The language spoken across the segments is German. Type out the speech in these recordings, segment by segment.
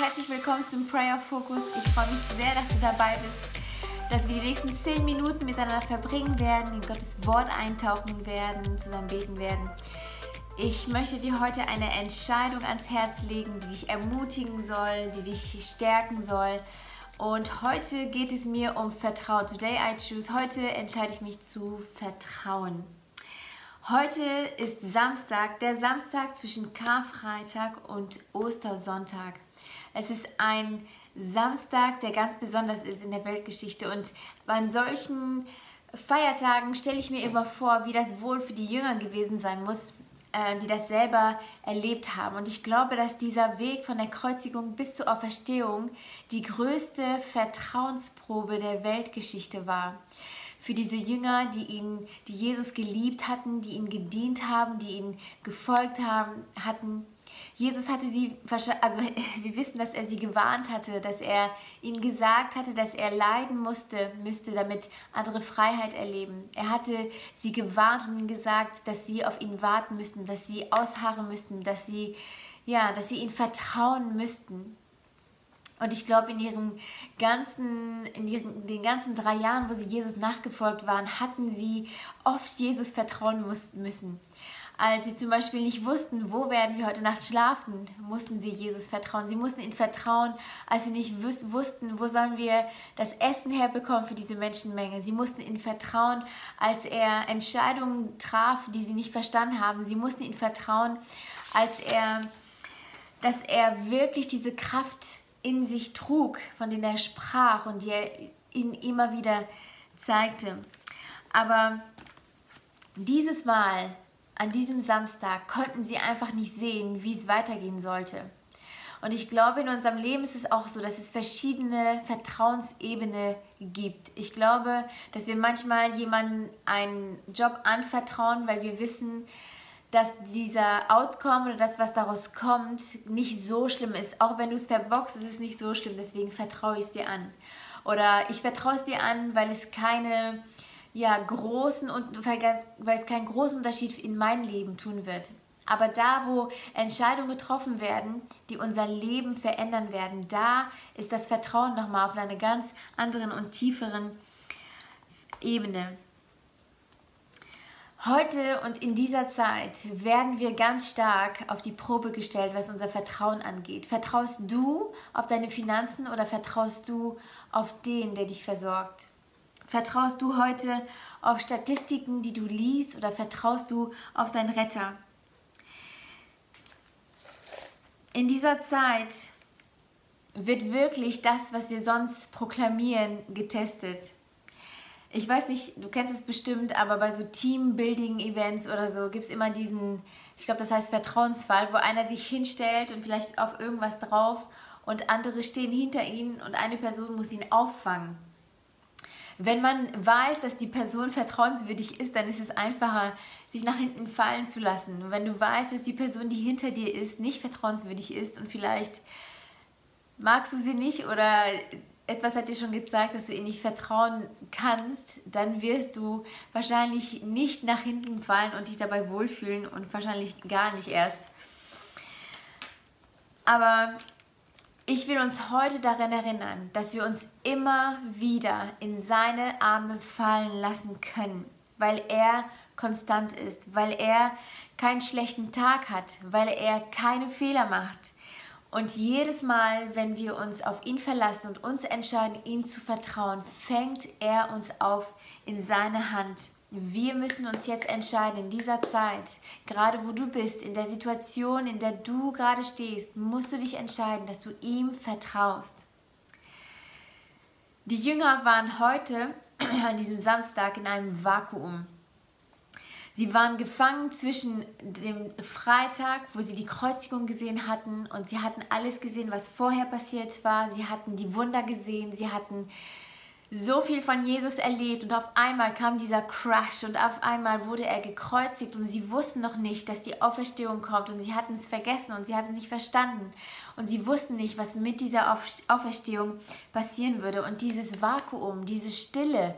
herzlich willkommen zum Prayer Focus. Ich freue mich sehr, dass du dabei bist, dass wir die nächsten 10 Minuten miteinander verbringen werden, in Gottes Wort eintauchen werden, zusammen beten werden. Ich möchte dir heute eine Entscheidung ans Herz legen, die dich ermutigen soll, die dich stärken soll. Und heute geht es mir um Vertrauen. Today I choose. Heute entscheide ich mich zu vertrauen. Heute ist Samstag, der Samstag zwischen Karfreitag und Ostersonntag. Es ist ein Samstag, der ganz besonders ist in der Weltgeschichte. Und bei solchen Feiertagen stelle ich mir immer vor, wie das wohl für die Jünger gewesen sein muss, die das selber erlebt haben. Und ich glaube, dass dieser Weg von der Kreuzigung bis zur Auferstehung die größte Vertrauensprobe der Weltgeschichte war. Für diese Jünger, die ihn, die Jesus geliebt hatten, die ihn gedient haben, die ihn gefolgt haben, hatten, Jesus hatte sie, also wir wissen, dass er sie gewarnt hatte, dass er ihnen gesagt hatte, dass er leiden musste, müsste, damit andere Freiheit erleben. Er hatte sie gewarnt und ihnen gesagt, dass sie auf ihn warten müssten, dass sie ausharren müssten, dass sie, ja, dass sie ihm vertrauen müssten. Und ich glaube, in ihren ganzen, in ihren, den ganzen drei Jahren, wo sie Jesus nachgefolgt waren, hatten sie oft Jesus vertrauen müssen. Als sie zum Beispiel nicht wussten, wo werden wir heute Nacht schlafen, mussten sie Jesus vertrauen. Sie mussten ihm vertrauen, als sie nicht wussten, wo sollen wir das Essen herbekommen für diese Menschenmenge. Sie mussten ihm vertrauen, als er Entscheidungen traf, die sie nicht verstanden haben. Sie mussten ihm vertrauen, als er, dass er wirklich diese Kraft in sich trug, von der er sprach und die er ihnen immer wieder zeigte. Aber dieses Mal an diesem Samstag konnten sie einfach nicht sehen, wie es weitergehen sollte. Und ich glaube, in unserem Leben ist es auch so, dass es verschiedene Vertrauensebene gibt. Ich glaube, dass wir manchmal jemandem einen Job anvertrauen, weil wir wissen, dass dieser Outcome oder das, was daraus kommt, nicht so schlimm ist. Auch wenn du es verbockst, ist es nicht so schlimm. Deswegen vertraue ich es dir an. Oder ich vertraue es dir an, weil es keine ja, großen und weil, es keinen großen Unterschied in meinem Leben tun wird. Aber da, wo Entscheidungen getroffen werden, die unser Leben verändern werden, da ist das Vertrauen nochmal auf einer ganz anderen und tieferen Ebene. Heute und in dieser Zeit werden wir ganz stark auf die Probe gestellt, was unser Vertrauen angeht. Vertraust du auf deine Finanzen oder vertraust du auf den, der dich versorgt? Vertraust du heute auf Statistiken, die du liest oder vertraust du auf deinen Retter? In dieser Zeit wird wirklich das, was wir sonst proklamieren, getestet. Ich weiß nicht, du kennst es bestimmt, aber bei so Teambuilding-Events oder so gibt es immer diesen, ich glaube, das heißt Vertrauensfall, wo einer sich hinstellt und vielleicht auf irgendwas drauf und andere stehen hinter ihnen und eine Person muss ihn auffangen. Wenn man weiß, dass die Person vertrauenswürdig ist, dann ist es einfacher, sich nach hinten fallen zu lassen. Und wenn du weißt, dass die Person, die hinter dir ist, nicht vertrauenswürdig ist und vielleicht magst du sie nicht oder etwas hat dir schon gezeigt, dass du ihr nicht vertrauen kannst, dann wirst du wahrscheinlich nicht nach hinten fallen und dich dabei wohlfühlen und wahrscheinlich gar nicht erst. Aber ich will uns heute daran erinnern, dass wir uns immer wieder in seine Arme fallen lassen können, weil er konstant ist, weil er keinen schlechten Tag hat, weil er keine Fehler macht. Und jedes Mal, wenn wir uns auf ihn verlassen und uns entscheiden, ihm zu vertrauen, fängt er uns auf in seine Hand wir müssen uns jetzt entscheiden in dieser Zeit, gerade wo du bist, in der Situation, in der du gerade stehst, musst du dich entscheiden, dass du ihm vertraust. Die Jünger waren heute an diesem Samstag in einem Vakuum. Sie waren gefangen zwischen dem Freitag, wo sie die Kreuzigung gesehen hatten und sie hatten alles gesehen, was vorher passiert war. Sie hatten die Wunder gesehen, sie hatten so viel von Jesus erlebt und auf einmal kam dieser Crash und auf einmal wurde er gekreuzigt und sie wussten noch nicht, dass die Auferstehung kommt und sie hatten es vergessen und sie hatten es nicht verstanden und sie wussten nicht, was mit dieser Auferstehung passieren würde und dieses Vakuum, diese Stille,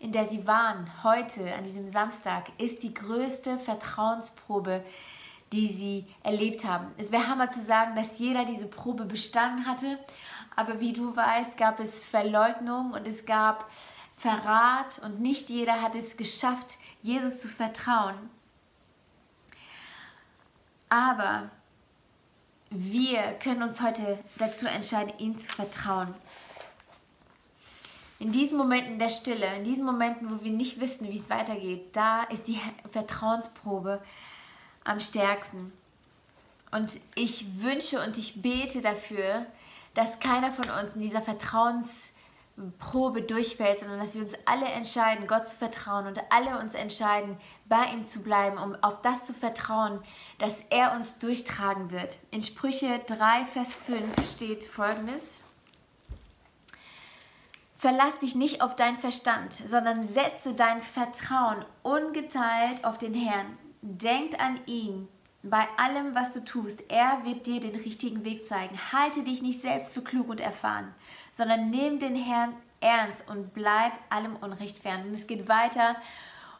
in der sie waren heute an diesem Samstag, ist die größte Vertrauensprobe, die sie erlebt haben. Es wäre Hammer zu sagen, dass jeder diese Probe bestanden hatte aber wie du weißt, gab es Verleugnung und es gab Verrat und nicht jeder hat es geschafft, Jesus zu vertrauen. Aber wir können uns heute dazu entscheiden, ihm zu vertrauen. In diesen Momenten der Stille, in diesen Momenten, wo wir nicht wissen, wie es weitergeht, da ist die Vertrauensprobe am stärksten. Und ich wünsche und ich bete dafür, dass keiner von uns in dieser Vertrauensprobe durchfällt, sondern dass wir uns alle entscheiden, Gott zu vertrauen und alle uns entscheiden, bei ihm zu bleiben, um auf das zu vertrauen, dass er uns durchtragen wird. In Sprüche 3, Vers 5 steht folgendes. Verlass dich nicht auf deinen Verstand, sondern setze dein Vertrauen ungeteilt auf den Herrn. Denkt an ihn, bei allem, was du tust. Er wird dir den richtigen Weg zeigen. Halte dich nicht selbst für klug und erfahren, sondern nimm den Herrn ernst und bleib allem Unrecht fern. Und es geht weiter.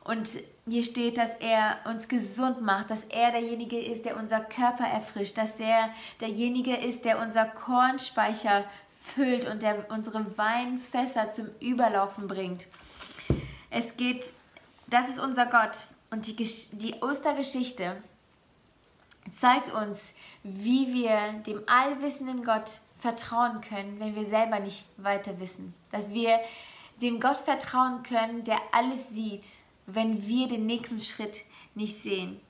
Und hier steht, dass er uns gesund macht, dass er derjenige ist, der unser Körper erfrischt, dass er derjenige ist, der unser Kornspeicher füllt und der unsere Weinfässer zum Überlaufen bringt. Es geht, das ist unser Gott. Und die, die Ostergeschichte zeigt uns, wie wir dem allwissenden Gott vertrauen können, wenn wir selber nicht weiter wissen. Dass wir dem Gott vertrauen können, der alles sieht, wenn wir den nächsten Schritt nicht sehen.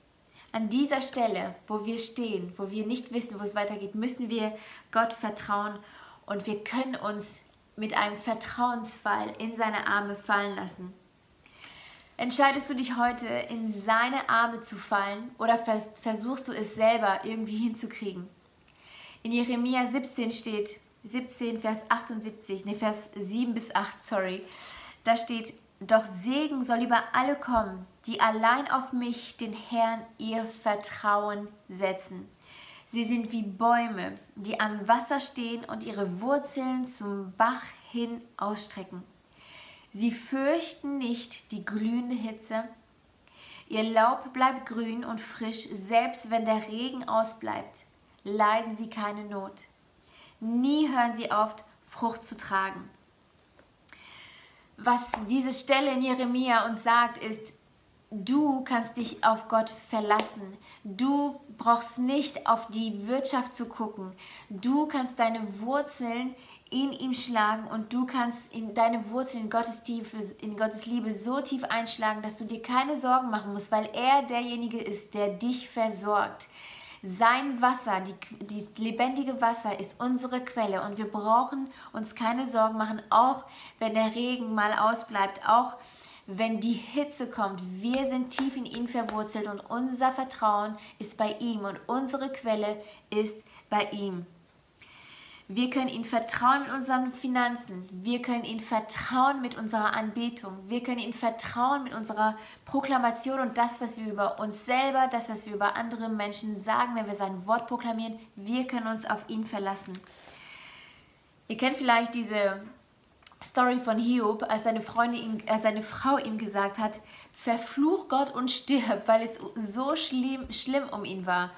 An dieser Stelle, wo wir stehen, wo wir nicht wissen, wo es weitergeht, müssen wir Gott vertrauen und wir können uns mit einem Vertrauensfall in seine Arme fallen lassen. Entscheidest du dich heute, in seine Arme zu fallen oder versuchst du es selber irgendwie hinzukriegen? In Jeremia 17 steht, 17, Vers 78, ne, Vers 7 bis 8, sorry, da steht, doch Segen soll über alle kommen, die allein auf mich, den Herrn, ihr Vertrauen setzen. Sie sind wie Bäume, die am Wasser stehen und ihre Wurzeln zum Bach hin ausstrecken. Sie fürchten nicht die glühende Hitze. Ihr Laub bleibt grün und frisch, selbst wenn der Regen ausbleibt, leiden sie keine Not. Nie hören sie auf, Frucht zu tragen. Was diese Stelle in Jeremia uns sagt, ist, du kannst dich auf Gott verlassen. Du brauchst nicht auf die Wirtschaft zu gucken. Du kannst deine Wurzeln in ihm schlagen und du kannst in deine Wurzeln in Gottes, Tiefe, in Gottes Liebe so tief einschlagen, dass du dir keine Sorgen machen musst, weil er derjenige ist, der dich versorgt. Sein Wasser, die, die lebendige Wasser ist unsere Quelle und wir brauchen uns keine Sorgen machen, auch wenn der Regen mal ausbleibt, auch wenn die Hitze kommt. Wir sind tief in ihn verwurzelt und unser Vertrauen ist bei ihm und unsere Quelle ist bei ihm. Wir können ihm vertrauen mit unseren Finanzen. Wir können ihm vertrauen mit unserer Anbetung. Wir können ihm vertrauen mit unserer Proklamation und das, was wir über uns selber, das, was wir über andere Menschen sagen, wenn wir sein Wort proklamieren. Wir können uns auf ihn verlassen. Ihr kennt vielleicht diese Story von Hiob, als seine, Freundin als seine Frau ihm gesagt hat, verfluch Gott und stirb, weil es so schlimm, schlimm um ihn war.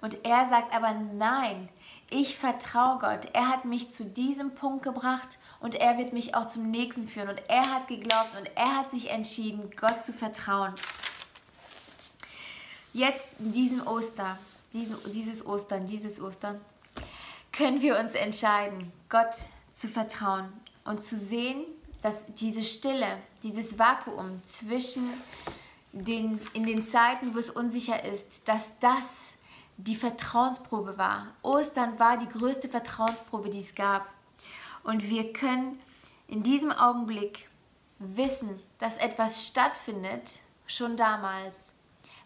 Und er sagt aber nein, ich vertraue Gott. Er hat mich zu diesem Punkt gebracht und er wird mich auch zum nächsten führen. Und er hat geglaubt und er hat sich entschieden, Gott zu vertrauen. Jetzt in diesem Oster, diesen, dieses Ostern, dieses Ostern, können wir uns entscheiden, Gott zu vertrauen und zu sehen, dass diese Stille, dieses Vakuum zwischen den, in den Zeiten, wo es unsicher ist, dass das die Vertrauensprobe war. Ostern war die größte Vertrauensprobe, die es gab. Und wir können in diesem Augenblick wissen, dass etwas stattfindet, schon damals,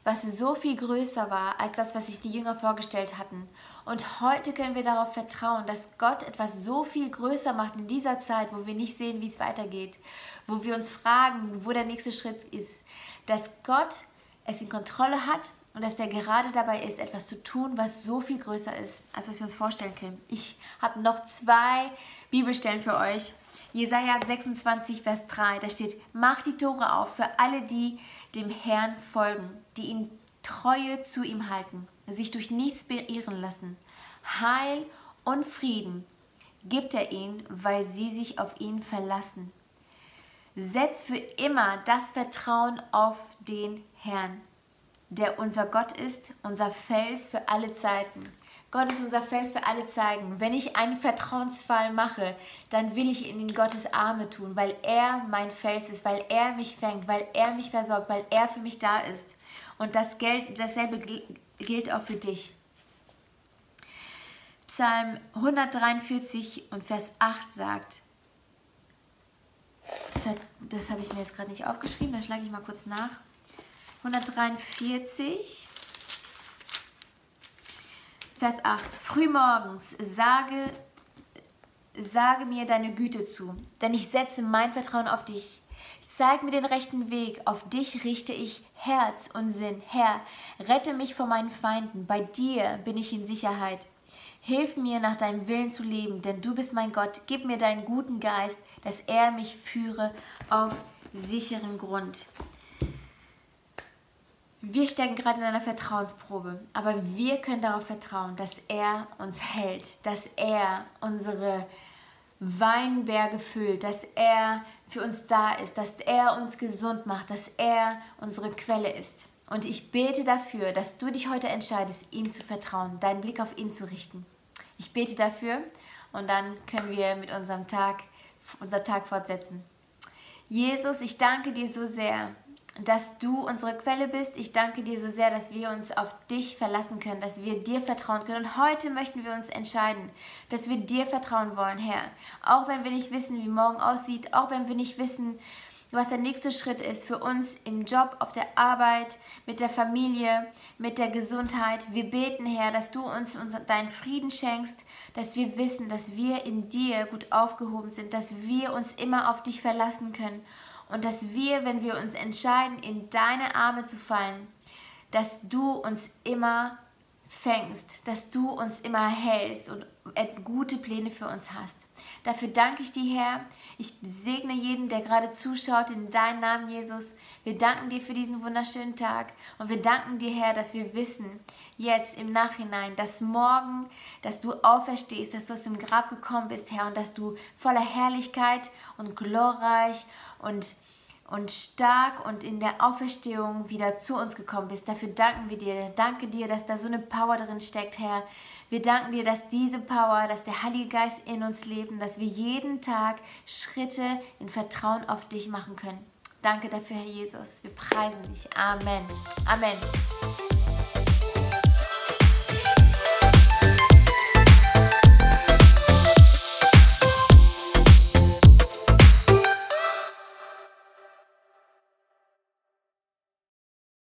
was so viel größer war als das, was sich die Jünger vorgestellt hatten. Und heute können wir darauf vertrauen, dass Gott etwas so viel größer macht in dieser Zeit, wo wir nicht sehen, wie es weitergeht, wo wir uns fragen, wo der nächste Schritt ist, dass Gott es in Kontrolle hat und dass der gerade dabei ist, etwas zu tun, was so viel größer ist, als was wir uns vorstellen können. Ich habe noch zwei Bibelstellen für euch. Jesaja 26, Vers 3, da steht: Mach die Tore auf für alle, die dem Herrn folgen, die ihn Treue zu ihm halten, sich durch nichts beirren lassen. Heil und Frieden gibt er ihnen, weil sie sich auf ihn verlassen. Setz für immer das Vertrauen auf den Herrn, der unser Gott ist, unser Fels für alle Zeiten. Gott ist unser Fels für alle Zeiten. Wenn ich einen Vertrauensfall mache, dann will ich ihn in Gottes Arme tun, weil er mein Fels ist, weil er mich fängt, weil er mich versorgt, weil er für mich da ist. Und das gilt, dasselbe gilt auch für dich. Psalm 143 und Vers 8 sagt, das habe ich mir jetzt gerade nicht aufgeschrieben, dann schlage ich mal kurz nach. 143, Vers 8. Frühmorgens sage, sage mir deine Güte zu, denn ich setze mein Vertrauen auf dich. Zeig mir den rechten Weg, auf dich richte ich Herz und Sinn. Herr, rette mich vor meinen Feinden, bei dir bin ich in Sicherheit. Hilf mir, nach deinem Willen zu leben, denn du bist mein Gott. Gib mir deinen guten Geist, dass er mich führe auf sicheren Grund. Wir stecken gerade in einer Vertrauensprobe, aber wir können darauf vertrauen, dass er uns hält, dass er unsere Weinberge füllt, dass er für uns da ist, dass er uns gesund macht, dass er unsere Quelle ist. Und ich bete dafür, dass du dich heute entscheidest, ihm zu vertrauen, deinen Blick auf ihn zu richten. Ich bete dafür und dann können wir mit unserem Tag, unser Tag fortsetzen. Jesus, ich danke dir so sehr, dass du unsere Quelle bist. Ich danke dir so sehr, dass wir uns auf dich verlassen können, dass wir dir vertrauen können. Und heute möchten wir uns entscheiden, dass wir dir vertrauen wollen, Herr. Auch wenn wir nicht wissen, wie morgen aussieht, auch wenn wir nicht wissen, was der nächste Schritt ist für uns im Job, auf der Arbeit, mit der Familie, mit der Gesundheit. Wir beten, Herr, dass du uns deinen Frieden schenkst, dass wir wissen, dass wir in dir gut aufgehoben sind, dass wir uns immer auf dich verlassen können und dass wir, wenn wir uns entscheiden, in deine Arme zu fallen, dass du uns immer fängst, dass du uns immer hältst und gute Pläne für uns hast. Dafür danke ich dir, Herr. Ich segne jeden, der gerade zuschaut, in deinem Namen, Jesus. Wir danken dir für diesen wunderschönen Tag und wir danken dir, Herr, dass wir wissen, jetzt im Nachhinein, dass morgen, dass du auferstehst, dass du aus dem Grab gekommen bist, Herr, und dass du voller Herrlichkeit und glorreich und und stark und in der Auferstehung wieder zu uns gekommen bist. Dafür danken wir dir. Danke dir, dass da so eine Power drin steckt, Herr. Wir danken dir, dass diese Power, dass der Heilige Geist in uns lebt und dass wir jeden Tag Schritte in Vertrauen auf dich machen können. Danke dafür, Herr Jesus. Wir preisen dich. Amen. Amen.